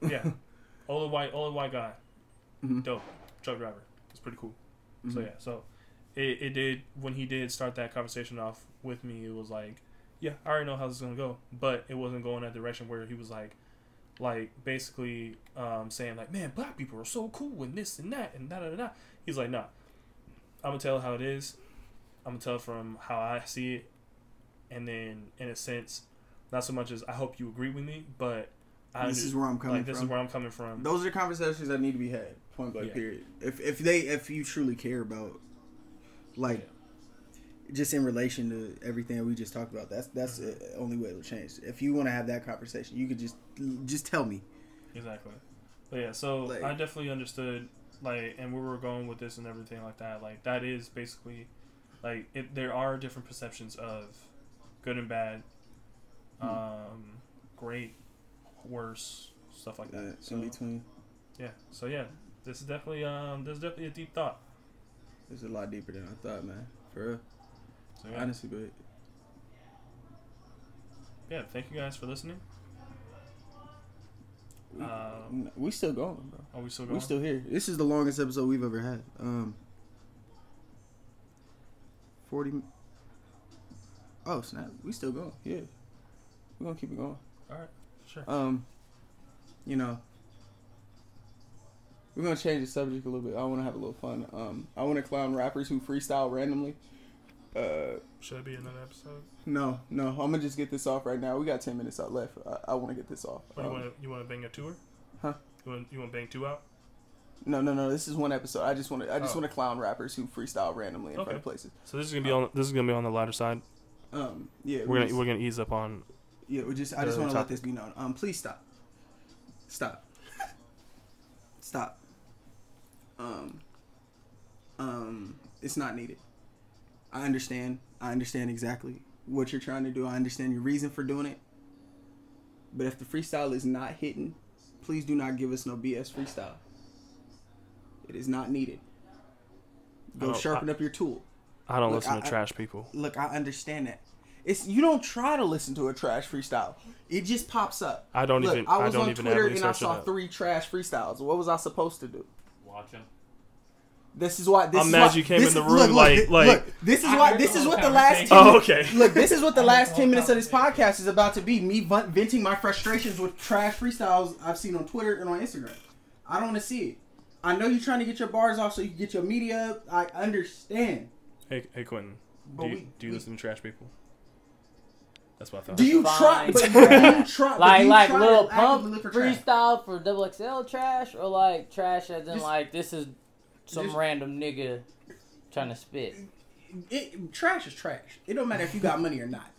Yeah, old white old white guy, Mhm. dope truck driver. It's pretty cool. So Mhm. yeah, so it, it did when he did start that conversation off with me. It was like, yeah, I already know how this is gonna go, but it wasn't going that direction where he was like, like basically um, saying like, man, black people are so cool and this and that and da da da. da." He's like, nah, I'm gonna tell how it is. I'm gonna tell from how I see it, and then in a sense, not so much as I hope you agree with me, but I this under- is where I'm coming like this from. is where I'm coming from. Those are conversations that need to be had. Point blank. Yeah. Period. If if they if you truly care about, like, just in relation to everything we just talked about, that's that's the only way it'll change. If you want to have that conversation, you could just just tell me. Exactly. But yeah, so Like- I definitely understood like and where we're going with this and everything like that. Like that is basically like it, there are different perceptions of good and bad, Hmm. um, great, worse, stuff like that. So in between, yeah, so yeah, this is definitely um this is definitely a deep thought. it's a lot deeper than I thought, man. For real, So yeah, honestly, but yeah, thank you guys for listening. we, Um, we still going, bro. Are we still going? We still here. This is the longest episode we've ever had. Um, forty. Oh snap! We still going. Yeah, we're gonna keep it going. All right, sure. Um, you know, we're gonna change the subject a little bit. I want to have a little fun. Um, I want to clown rappers who freestyle randomly. Uh, Should it be another episode? no, no. I'm gonna just get this off right now. We got ten minutes out left. I, I want to get this off. You Um, want to you want to bang a tour? Huh? You want you want to bang two out? no, no, no. This is one episode. I just want to. I just Oh. want to clown rappers who freestyle randomly in Okay. front of places. So this is gonna be on this is gonna be on the lighter side. Um, yeah. We're we gonna just- we're gonna ease up on Yeah, we just I just want to let this be known. Um, please stop. Stop. stop. Um. Um, it's not needed. I understand. I understand exactly what you're trying to do. I understand your reason for doing it. But if the freestyle is not hitting, please do not give us no BS freestyle. It is not needed. Go sharpen up your tool. I don't Look, listen I- to I- trash people. Look, I understand that. It's you don't try to listen to a trash freestyle. It just pops up. I don't Look, even I I, was don't on even Twitter and I saw three trash freestyles. What was I supposed to do? Watching. This is why. This I'm is mad why, you came this in the room look, look, like- thi- like- Look, this is I why. This is what the last. 10. Oh, okay. Look, this is what the last ten minutes of this podcast is about to be. Me venting my frustrations with trash freestyles I've seen on Twitter and on Instagram. I don't want to see it. I know you're trying to get your bars off so you can get your media up. I understand. Hey hey Quentin, But do you, we- do you we- listen to trash people? That's what I thought. Do you Fine. try? But do you try? Like you like try to Lil actively Pump for freestyle for double XL trash or like trash as in Just- like this is some just- random nigga trying to spit. it, trash is trash. It don't matter if you got money or not.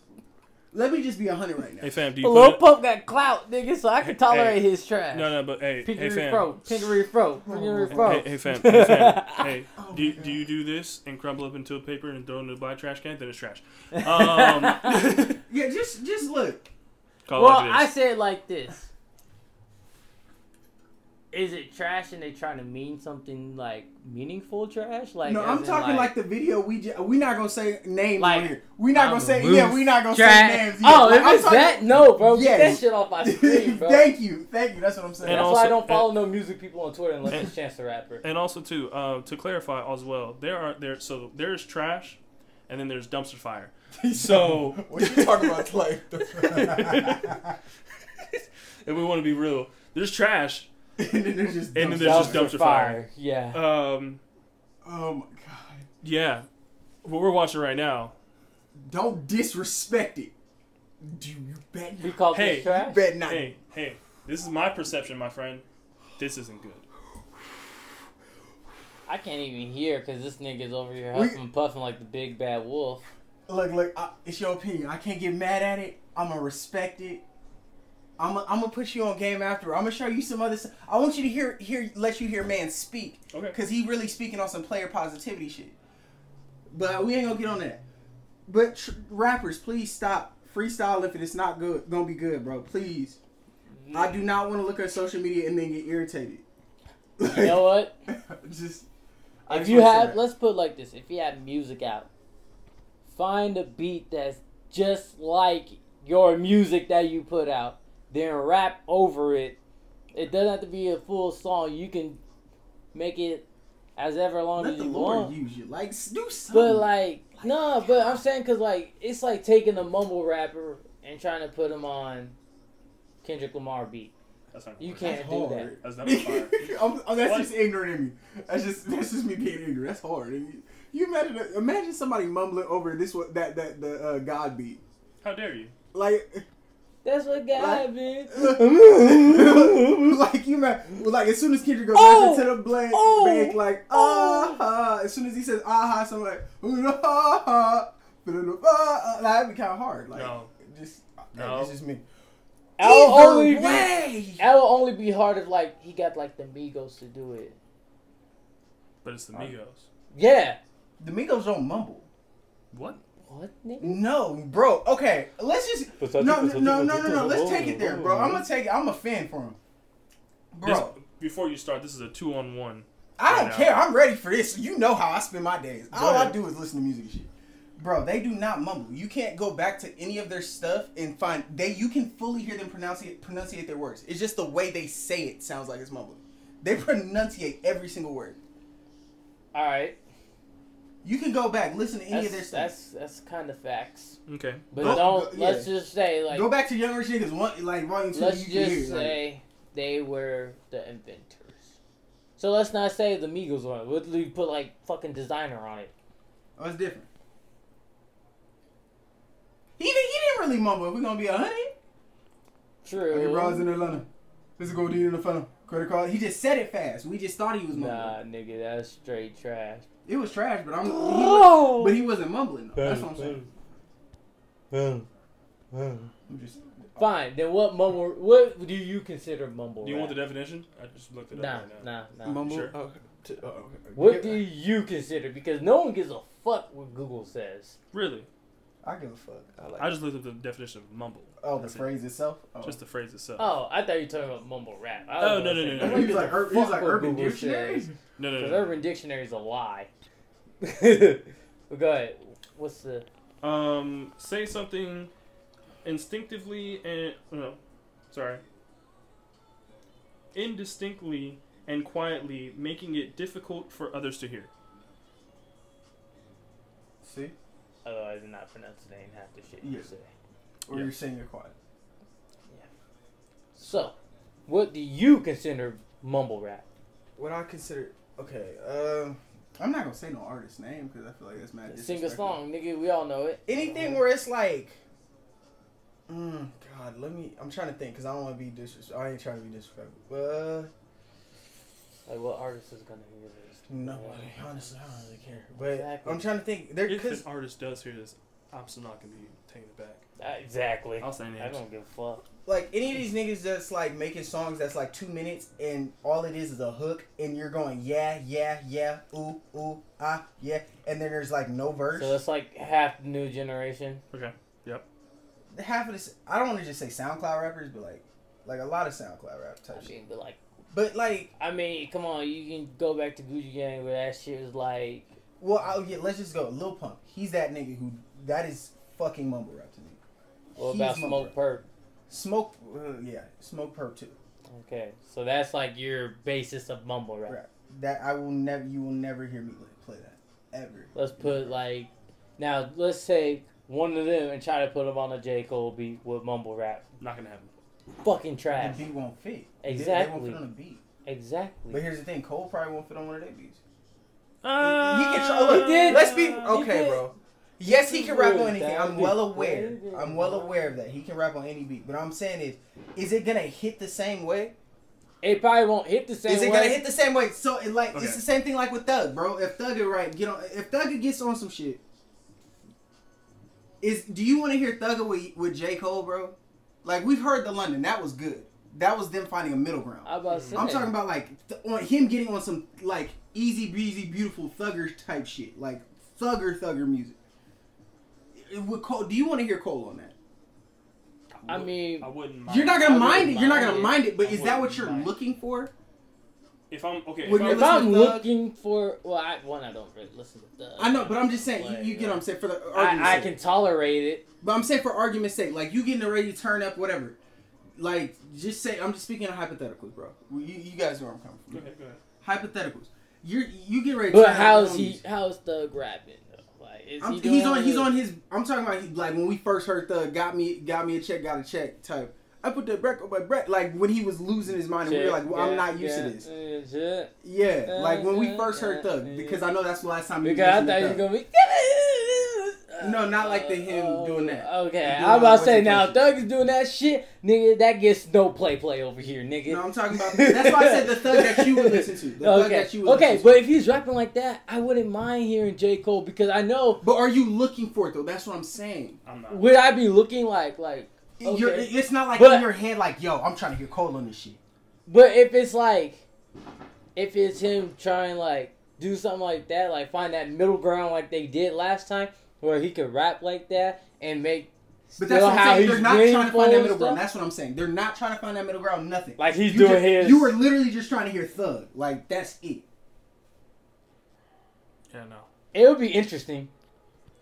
Let me just be a hundred right now. Hey fam, do you Lil put Pump got clout, nigga, so I can tolerate his trash. No, no, but hey, hey fam. fro, pinkery fro, pinkery fro. Hey, hey fam, hey fam, hey, do you, do you do this and crumble up into a paper and throw it in a black trash can? Then it's trash. Um, Yeah, just just look. call Well, it I like it is. say it like this. Is it trash and they trying to mean something like meaningful trash? Like no, I'm talking like, the video. We just, we not gonna say names Like, on here. We not I'm gonna say yeah. We not gonna trash. say names. Yeah, Oh, like, if I'm it's talking- that, no, bro. Get that shit off my screen, bro. thank you, thank you. That's what I'm saying. And That's also- why I don't follow no music people on Twitter unless and- it's Chance the Rapper. And also too, uh, to clarify as well, there are there so there's trash, and then there's dumpster fire. So what you talking about, like? if we want to be real, there's trash. and then there's just. And then there's stuff. just dumpster fire. Yeah. Um, Oh my god! yeah, what we're watching right now. Don't disrespect it. Do you bet We not? call Hey, this trash? Bet not. Hey, hey, this is my perception, my friend. This isn't good. I can't even hear because this nigga's over here We- huffing and puffing like the big bad wolf. Look, look. I, it's your opinion. I can't get mad at it. I'm gonna respect it. I'm gonna I'm put you on game after. I'm gonna show you some other. stuff. I want you to hear hear let you hear man speak. Okay. Cause he really speaking on some player positivity shit. But we ain't gonna get on that. But tr- rappers, please stop freestyle if it's not good. Gonna be good, bro. Please. I do not want to look at social media and then get irritated. You know what? just. I If just you wanna have, let's put it like this: if you have music out, find a beat that's just like your music that you put out, then rap over it. It doesn't have to be a full song. You can make it as ever long let as the you Lord want. use you. Like do something. But like, no, but I'm saying because like it's like taking a mumble rapper and trying to put him on Kendrick Lamar beat. That's not. You can't do that. That's never fire. I'm, I'm- that's What? just ignorant in me. That's just that's just me being ignorant. That's hard. And you, you imagine imagine somebody mumbling over this one that that the uh, God beat How dare you? like That's what God Like- man. like you man like as soon as Kendrick goes Oh! back into the blank Oh! bank like ah ha, as soon as he says ah ha something like ah ha ah, that'd be kind of hard like No. just No. it's just me. That'll Either only be way. that'll only be hard if like he got like the Migos to do it. But it's the Migos. Yeah. The Migos don't mumble. What? What nigga? No, bro. Okay, let's just no, no, no, no, no, no. Let's take it there, bro. I'm gonna take it. I'm a fan for him, bro. This, before you start, this is a two-on-one. I don't right now. care. I'm ready for this. You know how I spend my days. Go All I do is listen to music and shit. Bro, they do not mumble. You can't go back to any of their stuff and find they. You can fully hear them pronunciate pronunciate their words. It's just the way they say it sounds like it's mumbling. They pronunciate every single word. All right. You can go back listen to any That's of their stuff. that's that's kind of facts. Okay. But Go- don't go- yeah. let's just say like go back to younger niggas one like volume two. let's you just can hear, it, like- they were the inventors. So let's not say the Migos on it. Let's we put like fucking Desiigner on it. Oh, it's different. He didn't, he didn't really mumble. We're gonna be a honey. True. Hey, bros in Atlanta. This is Godin in the funnel. Credit card. He just said it fast. We just thought he was mumbling. Nah, nigga, that's straight trash. It was trash, but I'm. He was, but he wasn't mumbling. Though. That's what I'm saying. I'm just. Fine. Then what mumble? What do you consider mumble? Do you want the definition? I just looked it up Nah, right now. nah, nah. Mumble. Sure. Oh, t- oh, okay. What do you consider? Because no one gives a fuck what Google says. Really? I give a fuck. I like. I just looked up the definition of mumble. oh, the it. phrase itself. Oh. Just the phrase itself. Oh, I thought you were talking about mumble rap. Oh, was no, no, no, no. nobody He was like, Ur- he was fuck like Urban Google Dictionary. says. No, no, Because no. no. Urban Dictionary is a lie. but go ahead. What's the? Um, say something instinctively and no, sorry, indistinctly and quietly, making it difficult for others to hear. See, Otherwise, I'm not pronouncing half the shit you Yeah. say. or Yeah. you're saying it quiet. Yeah. So, what do you consider mumble rap? What I consider okay. Um, I'm not gonna say no artist name because I feel like that's mad. Sing a song, nigga. We all know it. anything where it's like mm, god let me i'm trying to think because i don't want to be disrespectful i ain't trying to be disrespectful but uh, Like, what artist is gonna hear this? nobody honestly i don't really care but Exactly. i'm trying to think there If because an artist does hear this, I'm still not gonna be taking it back. Uh, exactly. I'll say I don't give a fuck. like any of these niggas that's like making songs that's like two minutes and all it is is a hook and you're going yeah yeah yeah ooh ooh ah yeah and then there's like no verse So it's like half new generation. Okay. Yep. Half of this i don't want to just say soundcloud rappers but like like a lot of soundcloud rap type I mean, but like, but like I mean, come on, you can go back to Gucci Gang where that shit was like, Well, I'll, yeah, let's just go. Lil Pump. He's that nigga who that is fucking mumble rap to me. what He's about mumble Smoke rap. Perp? Smoke, uh, yeah, Smokepurpp too. Okay, so that's like your basis of mumble rap. Rap. That I will never. You will never hear me play that ever. Let's put like, now let's take one of them and try to put them on a J Cole beat with mumble rap. Not gonna happen. Fucking trash. The beat won't fit. They- They, Exactly. won't fit on the beat. Exactly. But here's the thing: Cole probably won't fit on one of their beats. Uh, he can try. Look, He did. let's be okay, bro. Yes, he can rap on anything. I'm well aware. I'm well aware of that. He can rap on any beat. But I'm saying is, is it gonna hit the same way? It probably won't hit the same way. Is it way. gonna hit the same way? So it like Okay. it's the same thing like with Thug, bro. If Thug is right, get on. If Thug gets on some shit, is do you want to hear Thug with with J Cole, bro? Like we've heard the London, that was good. That was them finding a middle ground. I about to say. I'm talking about like th- on him getting on some like easy breezy, beautiful Thugger type shit, like Thugger Thugger music. It- With Cole, do you want to hear Cole on that? I mean, I wouldn't. Mind. You're not gonna mind wouldn't it. You're not gonna mind it. But I is that what you're mind. looking for? If I'm okay, When if you're I'm, if I'm listen to Thug- looking for, well, I, one, I don't really listen to Thug. I know, but I'm just saying. Like, you, you get what I'm uh, saying for the argument's I, I can tolerate it. But I'm saying for argument's sake, like you getting ready to turn up, whatever. Like, just say I'm just speaking of hypotheticals, bro. You, you guys know where I'm coming from. go ahead, go ahead. Hypotheticals. You're you get ready. To But how's on he? How's Thug rapping though? Like, is I'm, he doing he's on. He's the- on his. I'm talking about he, like when we first heard the got me got me a check, got a check type. I put the break on my break. Like when he was losing his mind, and we were like, well, I'm not used to this. this. Yeah, like when we first heard Thug, because I know that's the last time. he Because I listened thought to he was Thug. gonna be. No, not like the him oh, doing that. Okay, Doing I'm about to say now. Thug is doing that shit, nigga. That gets no play play over here, nigga. No, I'm talking about. That's why I said the Thug that you would listen to. The Thug okay, that you would okay, listen but if he's rapping like that, I wouldn't mind hearing J Cole because I know. But are you looking for it though? That's what I'm saying. I'm not. Would I be looking like like? You're, Okay. it's not like But- in your head, like, yo, I'm trying to hear Cole on this shit. But if it's like, if it's him trying like do something like that, like find that middle ground like they did last time, where he could rap like that and make But that's what I'm saying. They're not trying to find that middle ground. That's what I'm saying. They're not trying to find that middle ground. Nothing. Like he's you doing just- his. You were literally just trying to hear Thug. Like that's it. Yeah, no. It would be interesting.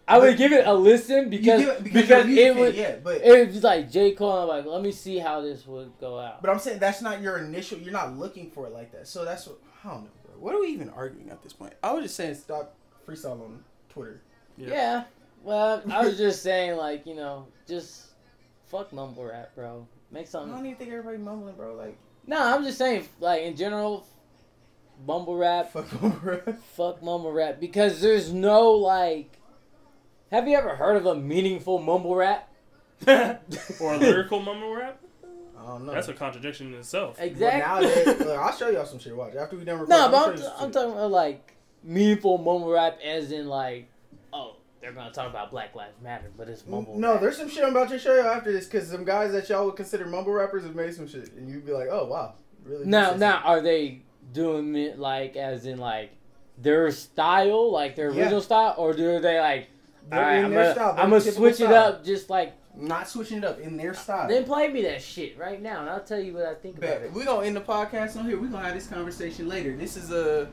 I would But- give it a listen because it- because, you're a music it would yeah, but it was like J Cole. I'm like, let me see how this would go out. but I'm saying that's not your initial. You're not looking for it like that. So that's what I don't know, bro. What are we even arguing at this point? I was just saying stop freestyle on Twitter. Yeah. Well, I was just saying, like, you know, just fuck mumble rap, bro. Make something. I don't even think everybody mumbling, bro. Like No, I'm just saying, like, in general, mumble rap, fuck over. fuck mumble rap, because there's no like. Have you ever heard of a meaningful mumble rap? Or a lyrical mumble rap? I don't know. That's a contradiction in itself. But Exactly. nowadays, look, I'll show y'all some shit. Watch after we done recording. No, I'll but show I'm, you some I'm talking about like meaningful mumble rap, as in like, oh, they're gonna talk about Black Lives Matter, but it's mumble. No, rap. there's some shit I'm about to show you after this because some guys that y'all would consider mumble rappers have made some shit, and you'd be like, oh wow, really? Now, now, are they doing it like as in like their style, like their Yeah. original style, or do they like? They're All right, in I'm their gonna, style. I'm gonna typical switch it up, just like Not switching it up in their style. then play me that shit right now, and I'll tell you what I think about it. We're gonna end the podcast on here. We're gonna have this conversation later. This is a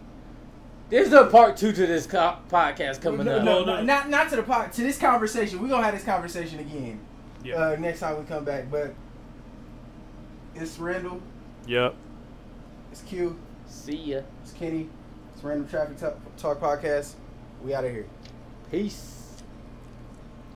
There's a part two to this co- podcast coming no, up. no, No, no. no, not not to the pod, to this conversation. We're gonna have this conversation again Yeah. uh, next time we come back. But it's Randall, Yep. it's Q, See ya. it's Kenny, it's Random Traffic Talk, Talk Podcast. We out of here. Peace.